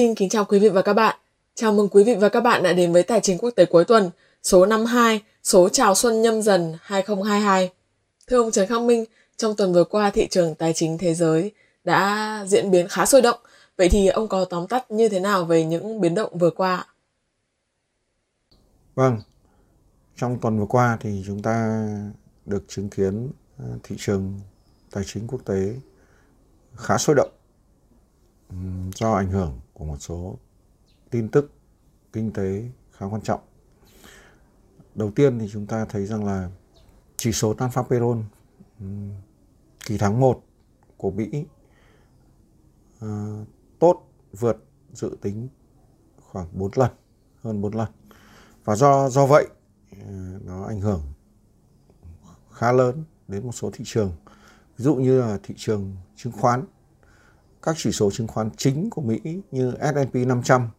Xin kính chào quý vị và các bạn. Chào mừng quý vị và các bạn đã đến với Tài chính quốc tế cuối tuần số 52, số chào xuân nhâm dần 2022. Thưa ông Trần Khắc Minh, trong tuần vừa qua thị trường tài chính thế giới đã diễn biến khá sôi động. Vậy thì ông có tóm tắt như thế nào về những biến động vừa qua? Vâng, trong tuần vừa qua thì chúng ta được chứng kiến ờ, thị trường tài chính quốc tế khá sôi động do ảnh hưởng của một số tin tức kinh tế khá quan trọng. Đầu tiên thì chúng ta thấy rằng là chỉ số Nasdaq Payroll kỳ tháng 1 của Mỹ uh, tốt vượt dự tính khoảng 4 lần, hơn 4 lần. Và do do vậy uh, nó ảnh hưởng khá lớn đến một số thị trường. Ví dụ như là thị trường chứng khoán các chỉ số chứng khoán chính của Mỹ như S&P 500,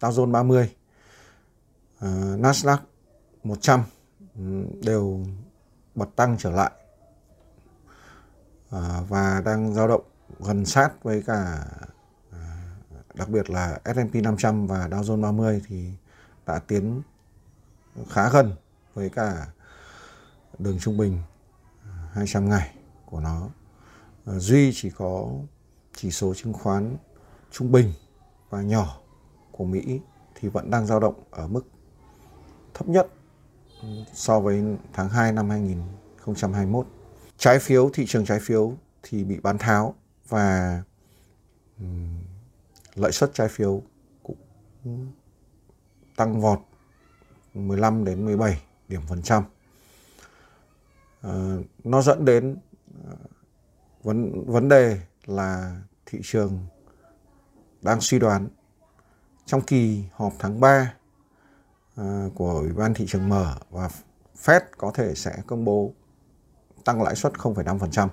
Dow Jones 30, uh, à, Nasdaq 100 ừ, đều bật tăng trở lại uh, và đang dao động gần sát với cả uh, đặc biệt là S&P 500 và Dow Jones 30 thì đã tiến khá gần với cả đường trung bình 200 ngày của nó. Uh, duy chỉ có chỉ số chứng khoán trung bình và nhỏ của Mỹ thì vẫn đang dao động ở mức thấp nhất ừ, so với tháng 2 năm 2021. Trái phiếu, thị trường trái phiếu thì bị bán tháo và ừ, lợi suất trái phiếu cũng tăng vọt 15 đến 17 điểm phần trăm. À, nó dẫn đến ờ, vấn vấn đề là thị trường đang suy đoán trong kỳ họp tháng 3 à, của Ủy ban thị trường mở và Fed có thể sẽ công bố tăng lãi suất 0,5%.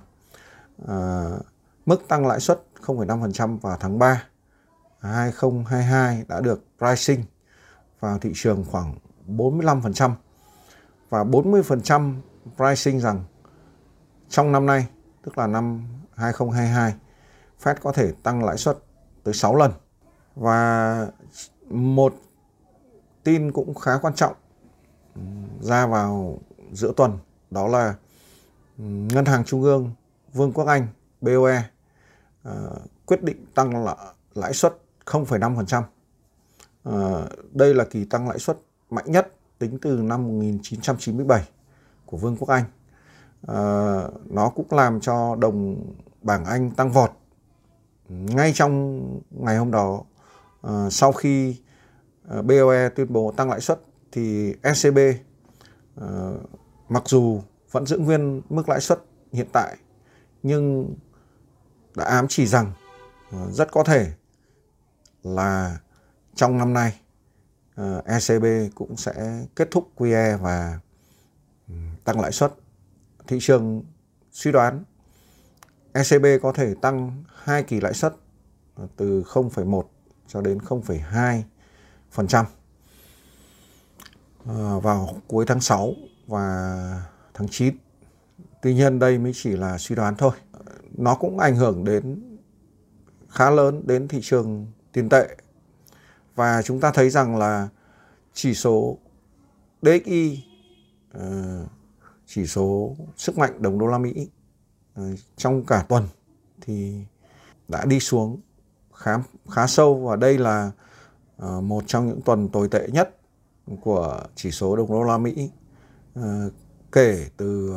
À, mức tăng lãi suất 0,5% vào tháng 3 2022 đã được pricing vào thị trường khoảng 45% và 40% pricing rằng trong năm nay tức là năm 2022 Fed có thể tăng lãi suất tới 6 lần. Và một tin cũng khá quan trọng ra vào giữa tuần đó là Ngân hàng Trung ương Vương quốc Anh BOE uh, ờ, quyết định tăng lãi suất 0,5%. Uh, ờ, đây là kỳ tăng lãi suất mạnh nhất tính từ năm 1997 của Vương quốc Anh. Uh, nó cũng làm cho đồng bảng Anh tăng vọt ngay trong ngày hôm đó uh, sau khi ờ, uh, BOE tuyên bố tăng lãi suất thì ECB uh, ờ, mặc dù vẫn giữ nguyên mức lãi suất hiện tại nhưng đã ám chỉ rằng uh, rất có thể là trong năm nay uh, ECB cũng sẽ kết thúc QE và ừ, tăng lãi suất. Thị trường suy đoán ECB có thể tăng hai kỳ lãi suất từ 0,1 cho đến 0,2% à, vào cuối tháng 6 và tháng 9. Tuy nhiên đây mới chỉ là suy đoán thôi. Nó cũng ảnh hưởng đến khá lớn đến thị trường tiền tệ. Và chúng ta thấy rằng là chỉ số DXY à, chỉ số sức mạnh đồng đô la Mỹ Ờ, trong cả tuần thì đã đi xuống khá khá sâu và đây là ờ, một trong những tuần tồi tệ nhất của chỉ số đồng đô la Mỹ ờ, kể từ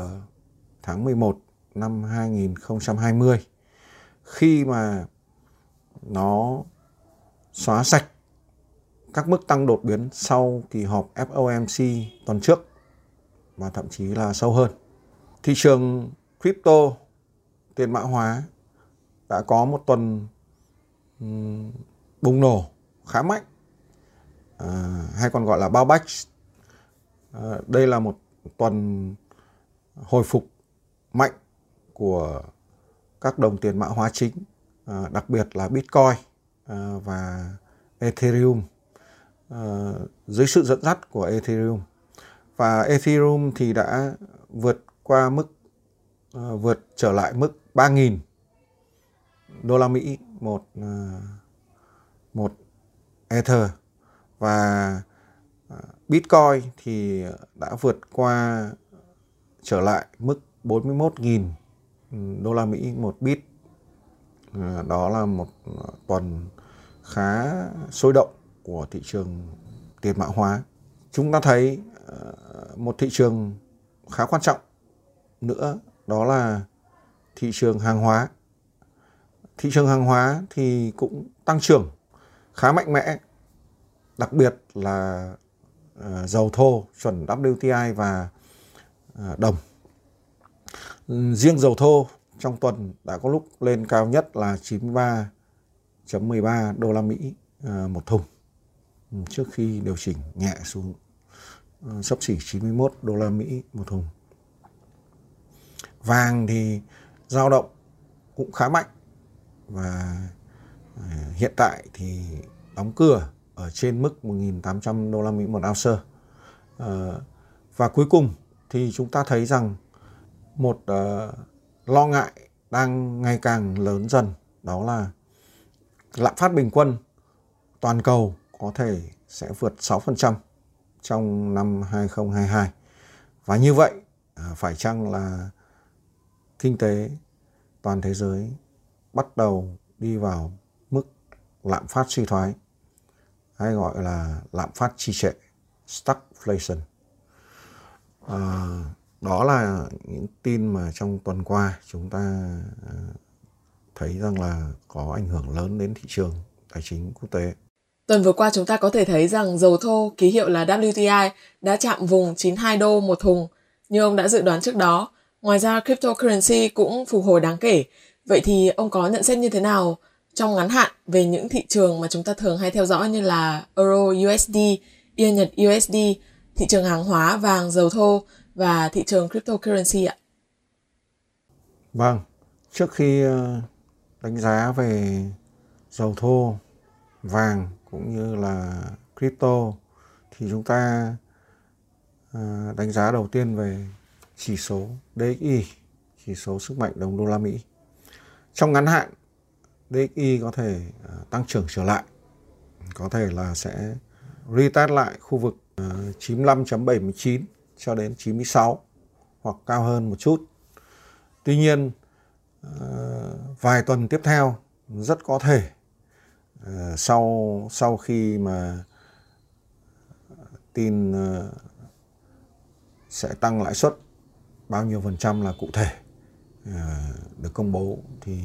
tháng 11 năm 2020 khi mà nó xóa sạch các mức tăng đột biến sau kỳ họp FOMC tuần trước và thậm chí là sâu hơn. Thị trường crypto tiền mã hóa đã có một tuần bùng nổ khá mạnh. À, hay còn gọi là bao bách. À, đây là một tuần hồi phục mạnh của các đồng tiền mã hóa chính à, đặc biệt là bitcoin à, và ethereum à, dưới sự dẫn dắt của ethereum. Và ethereum thì đã vượt qua mức à, vượt trở lại mức 3.000 đô la Mỹ một à, một Ether và à, Bitcoin thì đã vượt qua, trở lại mức 41.000 đô la Mỹ một bit. À, đó là một tuần khá sôi động của thị trường tiền mã hóa. Chúng ta thấy một thị trường khá quan trọng nữa, đó là thị trường hàng hóa. Thị trường hàng hóa thì cũng tăng trưởng khá mạnh mẽ, đặc biệt là ờ, dầu thô chuẩn WTI và ờ, đồng. Riêng dầu thô trong tuần đã có lúc lên cao nhất là 93.13 đô la Mỹ ờ, một thùng ừ, trước khi điều chỉnh nhẹ xuống sấp xỉ 91 đô la Mỹ một thùng. Vàng thì dao động cũng khá mạnh và à, hiện tại thì đóng cửa ở trên mức 1.800 đô la Mỹ một ounce. Ờ, và cuối cùng thì chúng ta thấy rằng một ờ, lo ngại đang ngày càng lớn dần đó là lạm phát bình quân toàn cầu có thể sẽ vượt 6% trong năm 2022. Và như vậy à, phải chăng là kinh tế toàn thế giới bắt đầu đi vào mức lạm phát suy thoái hay gọi là lạm phát trì trệ stagflation à, đó là những tin mà trong tuần qua chúng ta à, thấy rằng là có ảnh hưởng lớn đến thị trường tài chính quốc tế. Tuần vừa qua chúng ta có thể thấy rằng dầu thô ký hiệu là WTI đã chạm vùng 92 đô một thùng như ông đã dự đoán trước đó Ngoài ra cryptocurrency cũng phục hồi đáng kể. Vậy thì ông có nhận xét như thế nào trong ngắn hạn về những thị trường mà chúng ta thường hay theo dõi như là Euro USD, Yên Nhật USD, thị trường hàng hóa, vàng, dầu thô và thị trường cryptocurrency ạ? Vâng, trước khi ờ, đánh giá về dầu thô, vàng cũng như là crypto thì chúng ta ờ, đánh giá đầu tiên về chỉ số DXY, chỉ số sức mạnh đồng đô la Mỹ. Trong ngắn hạn, DXY có thể à, tăng trưởng trở lại, có thể là sẽ retest lại khu vực à, 95.79 cho đến 96 hoặc cao hơn một chút. Tuy nhiên, à, vài tuần tiếp theo rất có thể sau sau khi mà tin sẽ tăng lãi suất bao nhiêu phần trăm là cụ thể ờ, được công bố thì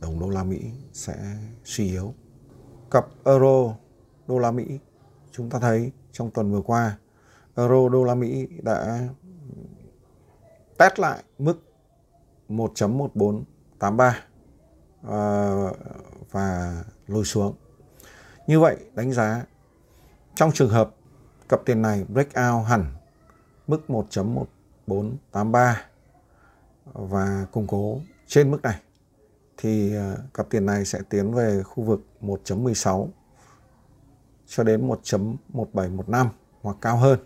đồng đô la Mỹ sẽ suy yếu. Cặp euro đô la Mỹ chúng ta thấy trong tuần vừa qua euro đô la Mỹ đã test lại mức 1.1483 à, ờ, và lùi xuống. Như vậy đánh giá trong trường hợp cặp tiền này break out hẳn mức 1.1 483 và củng cố trên mức này thì ờ, cặp tiền này sẽ tiến về khu vực 1.16 cho đến 1.1715 hoặc cao hơn.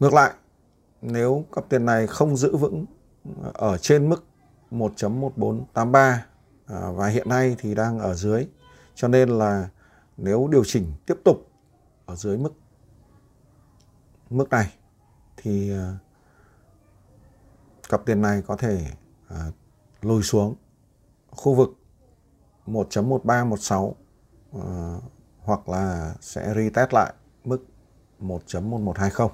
Ngược lại, nếu cặp tiền này không giữ vững ờ, ở trên mức 1.1483 ờ, và hiện nay thì đang ở dưới cho nên là nếu điều chỉnh tiếp tục ở dưới mức mức này thì ờ, cặp tiền này có thể ờ, lùi xuống khu vực 1.1316 uh, ờ, hoặc là sẽ retest lại mức 1.1120.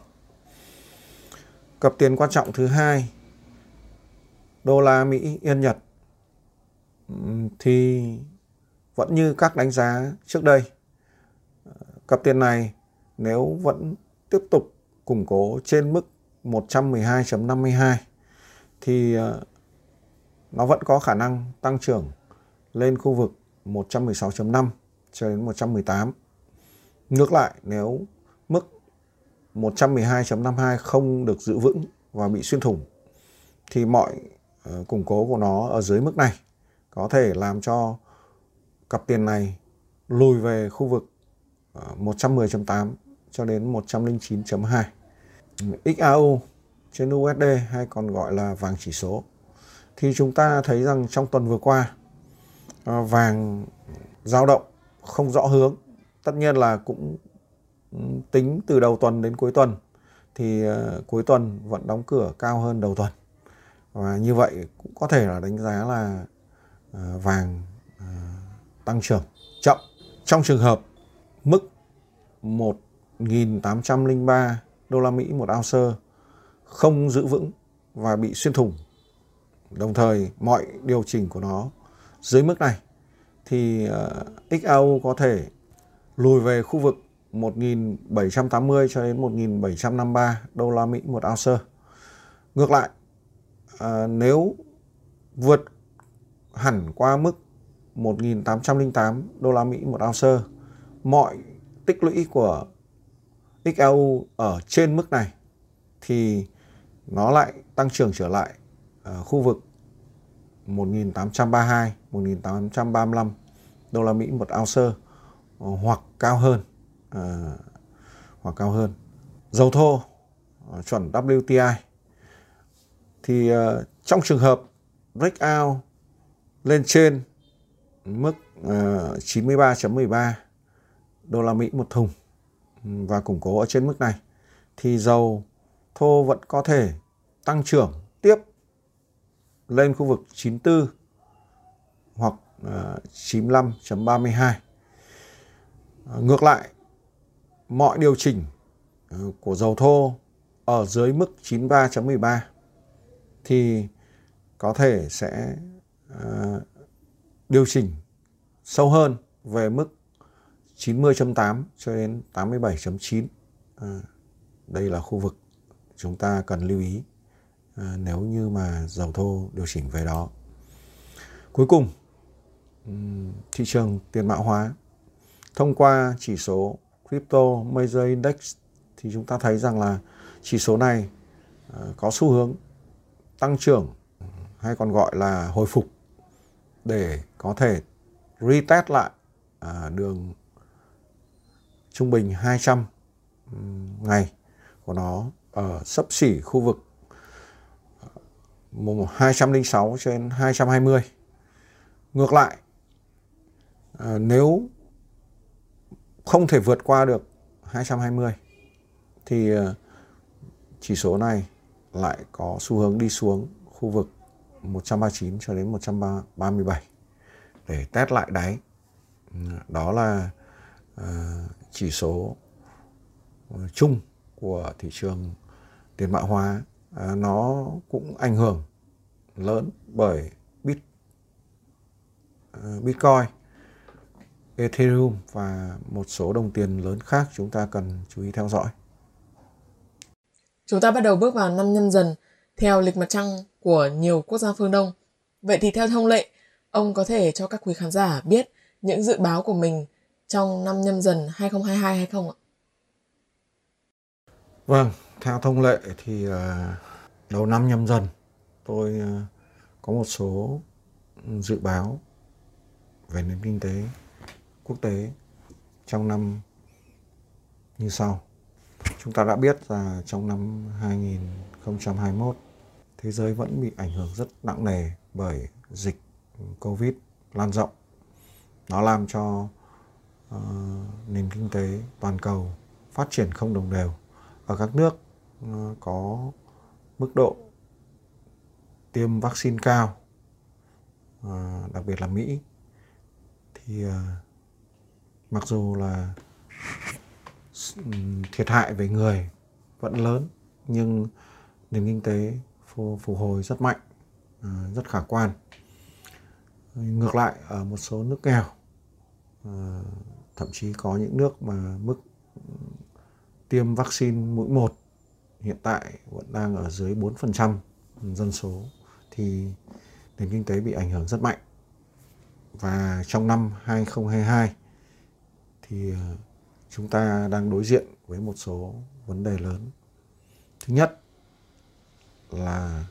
Cặp tiền quan trọng thứ hai đô la Mỹ Yên Nhật thì vẫn như các đánh giá trước đây. Cặp tiền này nếu vẫn tiếp tục củng cố trên mức 112.52 thì ờ, nó vẫn có khả năng tăng trưởng lên khu vực 116.5 cho đến 118. Ngược lại, nếu mức 112.52 không được giữ vững và bị xuyên thủng, thì mọi ờ, củng cố của nó ở dưới mức này có thể làm cho cặp tiền này lùi về khu vực ờ, 110.8 cho đến 109.2. XAU trên USD hay còn gọi là vàng chỉ số. Thì chúng ta thấy rằng trong tuần vừa qua à, vàng dao động không rõ hướng. Tất nhiên là cũng ừ, tính từ đầu tuần đến cuối tuần. Thì à, cuối tuần vẫn đóng cửa cao hơn đầu tuần. Và như vậy cũng có thể là đánh giá là à, vàng tăng trưởng chậm. Trong trường hợp mức 1.803 đô la Mỹ một ounce không giữ vững và bị xuyên thủng đồng thời mọi điều chỉnh của nó dưới mức này thì ờ, XAU có thể lùi về khu vực 1.780 cho đến 1.753 đô la Mỹ một ounce. Ngược lại, à, nếu vượt hẳn qua mức 1.808 đô la Mỹ một ounce, mọi tích lũy của XAU ở trên mức này thì nó lại tăng trưởng trở lại ở khu vực 1.832, 1.835 đô la Mỹ một ounce ờ, hoặc cao hơn à, hoặc cao hơn. Dầu thô chuẩn WTI thì trong trường hợp breakout lên trên mức 93.13 đô la Mỹ một thùng và củng cố ở trên mức này thì dầu thô vẫn có thể tăng trưởng tiếp lên khu vực 94 hoặc à, 95.32. À, ngược lại, mọi điều chỉnh à, của dầu thô ở dưới mức 93.13 thì có thể sẽ điều chỉnh sâu hơn về mức 90.8 cho đến 87.9. À, đây là khu vực chúng ta cần lưu ý à, nếu như mà dầu thô điều chỉnh về đó. Cuối cùng, thị trường tiền mã hóa thông qua chỉ số Crypto Major Index thì chúng ta thấy rằng là chỉ số này à, có xu hướng tăng trưởng hay còn gọi là hồi phục để có thể retest lại à, đường trung bình 200 ngày của nó ở sấp xỉ khu vực ờ, 206 trên 220. Ngược lại, ờ, nếu không thể vượt qua được 220 thì ờ, chỉ số này lại có xu hướng đi xuống khu vực 139 cho đến 137 để test lại đáy. Đó là chỉ số ờ, chung của thị trường tiền mã hóa à, nó cũng ảnh hưởng lớn bởi bit uh, bitcoin ethereum và một số đồng tiền lớn khác chúng ta cần chú ý theo dõi. Chúng ta bắt đầu bước vào năm nhâm dần theo lịch mặt trăng của nhiều quốc gia phương đông. Vậy thì theo thông lệ ông có thể cho các quý khán giả biết những dự báo của mình trong năm nhâm dần 2022 hay không ạ? Vâng, theo thông lệ thì à, đầu năm nhâm dần tôi à, có một số dự báo về nền kinh tế quốc tế trong năm như sau. Chúng ta đã biết là trong năm 2021 thế giới vẫn bị ảnh hưởng rất nặng nề bởi dịch Covid lan rộng. Nó làm cho uh, nền kinh tế toàn cầu phát triển không đồng đều. Ở các nước uh, có mức độ tiêm vaccine cao uh, đặc biệt là Mỹ. Thì uh, mặc dù là ừ, thiệt hại về người vẫn lớn nhưng nền kinh tế phục hồi rất mạnh rất khả quan. Ngược lại ở một số nước nghèo thậm chí có những nước mà mức tiêm vaccine mũi 1 hiện tại vẫn đang ở dưới 4% dân số, thì nền kinh tế bị ảnh hưởng rất mạnh. Và trong năm 2022 thì ờ, chúng ta đang đối diện với một số vấn đề lớn. Thứ nhất là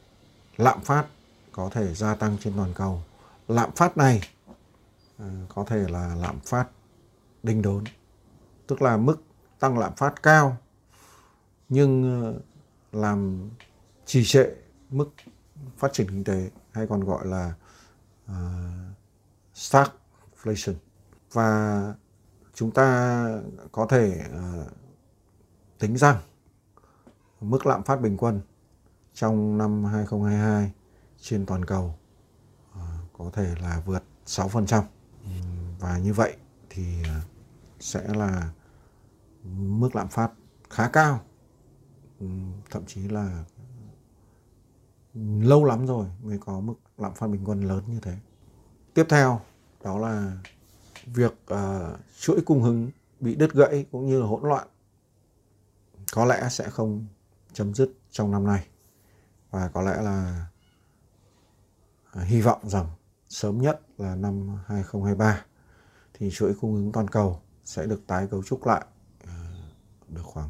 lạm phát có thể gia tăng trên toàn cầu. Lạm phát này ờ, có thể là lạm phát đinh đốn tức là mức tăng lạm phát cao nhưng ờ, làm trì trệ mức phát triển kinh tế hay còn gọi là uh, stagflation và chúng ta có thể uh, tính rằng mức lạm phát bình quân trong năm 2022 trên toàn cầu uh, có thể là vượt 6%. Và như vậy thì uh, sẽ là mức lạm phát khá cao. Ừ, thậm chí là lâu lắm rồi mới có mức lạm phát bình quân lớn như thế. Tiếp theo đó là việc uh, chuỗi cung ứng bị đứt gãy cũng như là hỗn loạn có lẽ sẽ không chấm dứt trong năm nay và có lẽ là ờ, hy vọng rằng sớm nhất là năm 2023 thì chuỗi cung ứng toàn cầu sẽ được tái cấu trúc lại ờ, được khoảng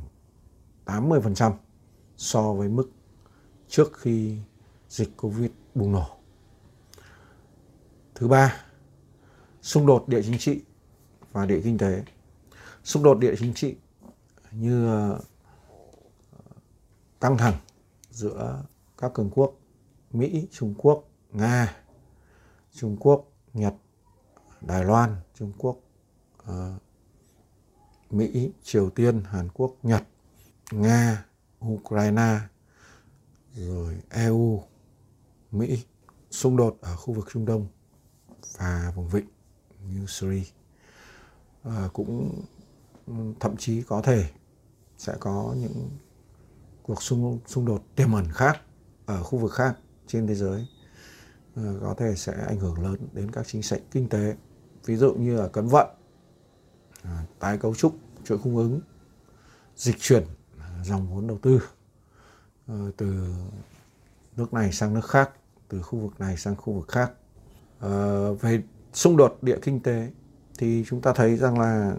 80% so với mức trước khi dịch Covid bùng nổ. Thứ ba, xung đột địa chính trị và địa kinh tế. Xung đột địa chính trị như ờ, căng thẳng giữa các cường quốc Mỹ, Trung Quốc, Nga, Trung Quốc, Nhật, Đài Loan, Trung Quốc, uh, Mỹ, Triều Tiên, Hàn Quốc, Nhật, Nga, Ukraine, rồi EU, Mỹ, xung đột ở khu vực Trung Đông và vùng vịnh như Syria à, ờ, cũng thậm chí có thể sẽ có những cuộc xung xung đột tiềm ẩn khác ở khu vực khác trên thế giới. À, có thể sẽ ảnh hưởng lớn đến các chính sách kinh tế. Ví dụ như là cấm vận. À, tái cấu trúc chuỗi cung ứng, dịch chuyển à, dòng vốn đầu tư ờ, từ nước này sang nước khác, từ khu vực này sang khu vực khác. Ờ, về xung đột địa kinh tế thì chúng ta thấy rằng là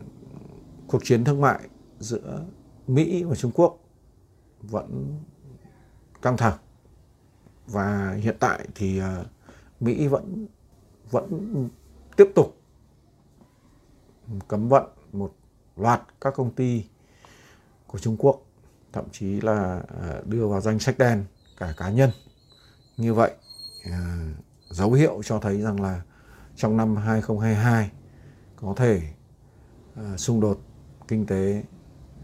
cuộc chiến thương mại giữa Mỹ và Trung Quốc vẫn căng thẳng. Và hiện tại thì ờ, Mỹ vẫn vẫn tiếp tục cấm vận một loạt các công ty của Trung Quốc, thậm chí là à, đưa vào danh sách đen cả cá nhân như vậy à, dấu hiệu cho thấy rằng là trong năm 2022 có thể à, xung đột kinh tế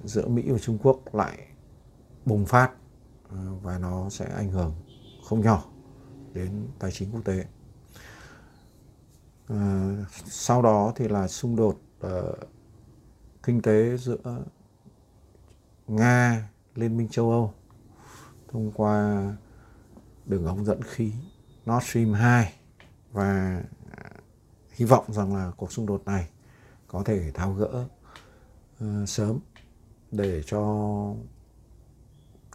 giữa Mỹ và Trung Quốc lại bùng phát và nó sẽ ảnh hưởng không nhỏ đến tài chính quốc tế. Sau đó thì là xung đột uh, kinh tế giữa Nga, Liên minh châu Âu thông qua đường ống dẫn khí Nord Stream 2 và hy vọng rằng là cuộc xung đột này có thể tháo gỡ uh, sớm để cho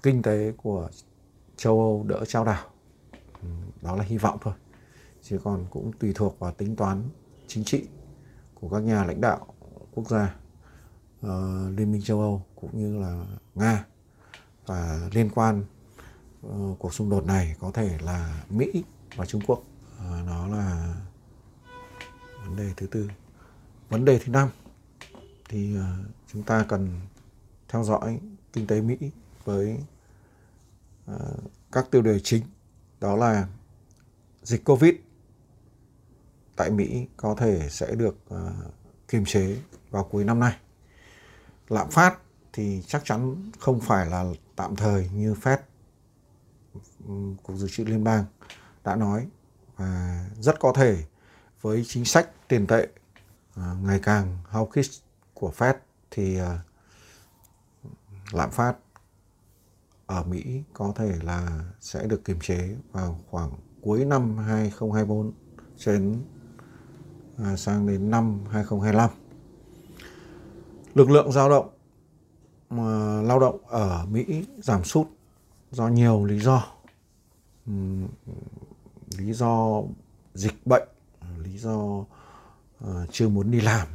kinh tế của châu Âu đỡ trao đảo. Ừ, đó là hy vọng thôi. Chứ còn cũng tùy thuộc vào tính toán chính trị của các nhà lãnh đạo quốc gia uh, Liên minh châu Âu cũng như là Nga. Và liên quan uh, cuộc xung đột này có thể là Mỹ và Trung Quốc. Uh, là vấn đề thứ tư. Vấn đề thứ năm thì uh, chúng ta cần theo dõi kinh tế mỹ với uh, các tiêu đề chính. Đó là dịch covid tại mỹ có thể sẽ được uh, kiềm chế vào cuối năm nay. Lạm phát thì chắc chắn không phải là tạm thời như Fed cục dự trữ liên bang đã nói. Và rất có thể với chính sách tiền tệ uh, ngày càng hawkish của Fed thì uh, lạm phát ở Mỹ có thể là sẽ được kiềm chế vào khoảng cuối năm 2024 đến À, sang đến năm 2025. Lực lượng lao động à, lao động ở Mỹ giảm sút do nhiều lý do. Lý do dịch bệnh, lý do à, chưa muốn đi làm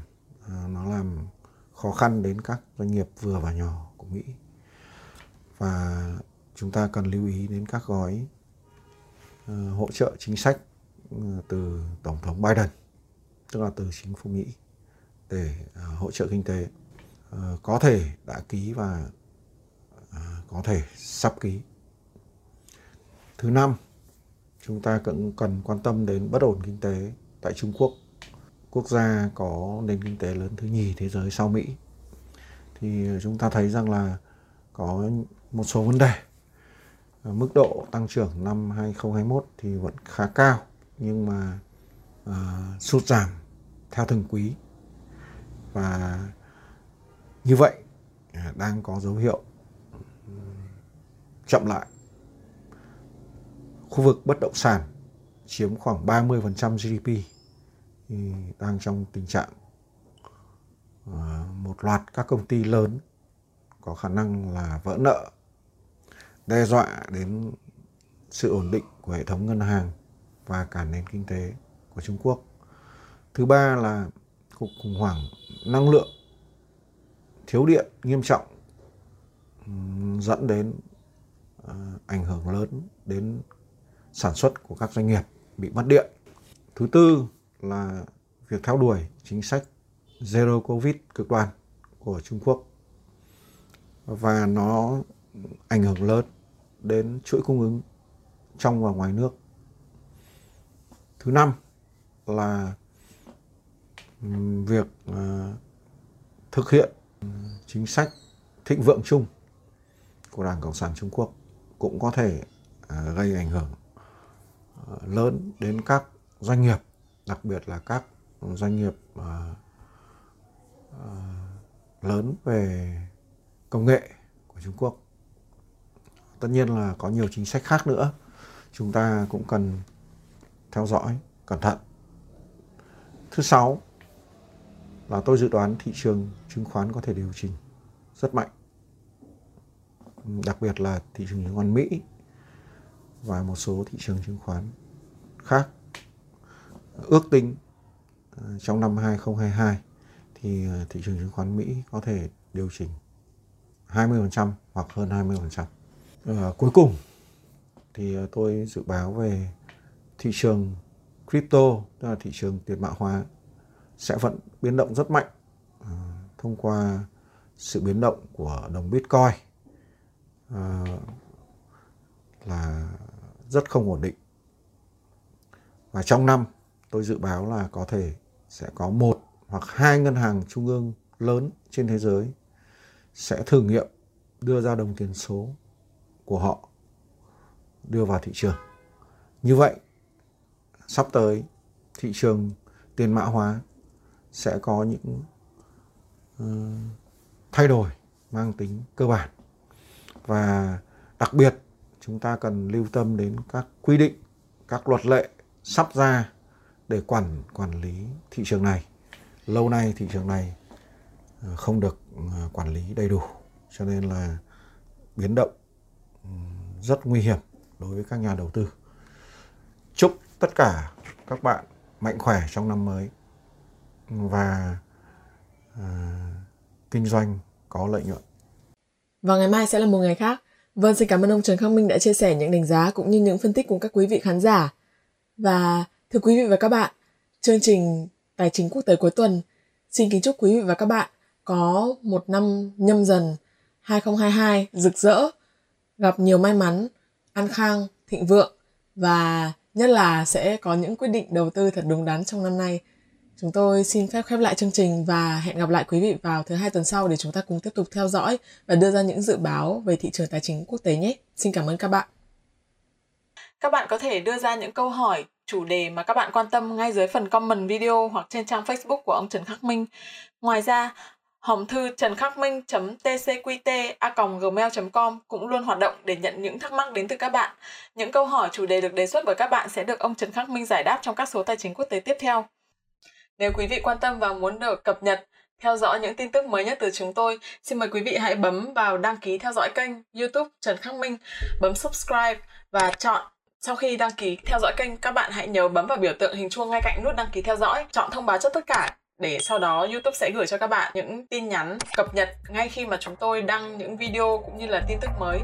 nó làm khó khăn đến các doanh nghiệp vừa và nhỏ của Mỹ và chúng ta cần lưu ý đến các gói hỗ trợ chính sách từ tổng thống Biden tức là từ chính phủ Mỹ để uh, hỗ trợ kinh tế. Uh, có thể đã ký và uh, có thể sắp ký. Thứ năm chúng ta cũng cần quan tâm đến bất ổn kinh tế tại Trung Quốc. Quốc gia có nền kinh tế lớn thứ nhì thế giới sau Mỹ. Thì chúng ta thấy rằng là có một số vấn đề. Ờ, mức độ tăng trưởng năm 2021 thì vẫn khá cao nhưng mà uh, sụt giảm theo từng quý và như vậy à, đang có dấu hiệu chậm lại khu vực bất động sản chiếm khoảng 30% GDP thì đang trong tình trạng ờ, một loạt các công ty lớn có khả năng là vỡ nợ, đe dọa đến sự ổn định của hệ thống ngân hàng và cả nền kinh tế của Trung Quốc. Thứ ba là cuộc khủng hoảng năng lượng, thiếu điện nghiêm trọng dẫn đến ờ, ảnh hưởng lớn đến sản xuất của các doanh nghiệp bị mất điện. Thứ tư là việc theo đuổi chính sách zero covid cực đoan của Trung Quốc và nó ảnh hưởng lớn đến chuỗi cung ứng trong và ngoài nước. Thứ năm là việc ờ, thực hiện chính sách thịnh vượng chung của Đảng Cộng sản Trung Quốc cũng có thể ờ, gây ảnh hưởng ờ, lớn đến các doanh nghiệp, đặc biệt là các doanh nghiệp lớn về công nghệ của Trung Quốc. Tất nhiên là có nhiều chính sách khác nữa. Chúng ta cũng cần theo dõi cẩn thận. Thứ sáu là tôi dự đoán thị trường chứng khoán có thể điều chỉnh rất mạnh. Đặc biệt là thị trường chứng khoán Mỹ và một số thị trường chứng khoán khác. Ước tính ờ, trong năm 2022 thì ờ, thị trường chứng khoán Mỹ có thể điều chỉnh 20% hoặc hơn 20%. À, ờ, cuối cùng thì tôi dự báo về thị trường crypto, tức là thị trường tiền mã hóa sẽ vẫn biến động rất mạnh à, thông qua sự biến động của đồng Bitcoin à, là rất không ổn định. Và trong năm tôi dự báo là có thể sẽ có một hoặc hai ngân hàng trung ương lớn trên thế giới sẽ thử nghiệm đưa ra đồng tiền số của họ đưa vào thị trường. Như vậy, sắp tới thị trường tiền mã hóa sẽ có những uh, thay đổi mang tính cơ bản. Và đặc biệt chúng ta cần lưu tâm đến các quy định các luật lệ sắp ra để quản quản lý thị trường này. Lâu nay thị trường này ờ, không được ờ, quản lý đầy đủ cho nên là biến động ừ, rất nguy hiểm đối với các nhà đầu tư. Chúc tất cả các bạn mạnh khỏe trong năm mới và uh, kinh doanh có lợi nhuận. Và ngày mai sẽ là một ngày khác. Vâng, xin cảm ơn ông Trần Khắc Minh đã chia sẻ những đánh giá cũng như những phân tích cùng các quý vị khán giả. Và thưa quý vị và các bạn, chương trình Tài chính quốc tế cuối tuần xin kính chúc quý vị và các bạn có một năm nhâm dần 2022 rực rỡ, gặp nhiều may mắn, an khang, thịnh vượng và nhất là sẽ có những quyết định đầu tư thật đúng đắn trong năm nay. Chúng tôi xin phép khép lại chương trình và hẹn gặp lại quý vị vào thứ hai tuần sau để chúng ta cùng tiếp tục theo dõi và đưa ra những dự báo về thị trường tài chính quốc tế nhé. Xin cảm ơn các bạn. Các bạn có thể đưa ra những câu hỏi, chủ đề mà các bạn quan tâm ngay dưới phần comment video hoặc trên trang Facebook của ông Trần Khắc Minh. Ngoài ra, hòm thư trần khắc minh tcqt a gmail com cũng luôn hoạt động để nhận những thắc mắc đến từ các bạn. Những câu hỏi chủ đề được đề xuất bởi các bạn sẽ được ông Trần Khắc Minh giải đáp trong các số tài chính quốc tế tiếp theo. Nếu quý vị quan tâm và muốn được cập nhật, theo dõi những tin tức mới nhất từ chúng tôi, xin mời quý vị hãy bấm vào đăng ký theo dõi kênh YouTube Trần Khắc Minh, bấm subscribe và chọn sau khi đăng ký theo dõi kênh, các bạn hãy nhớ bấm vào biểu tượng hình chuông ngay cạnh nút đăng ký theo dõi, chọn thông báo cho tất cả để sau đó YouTube sẽ gửi cho các bạn những tin nhắn cập nhật ngay khi mà chúng tôi đăng những video cũng như là tin tức mới.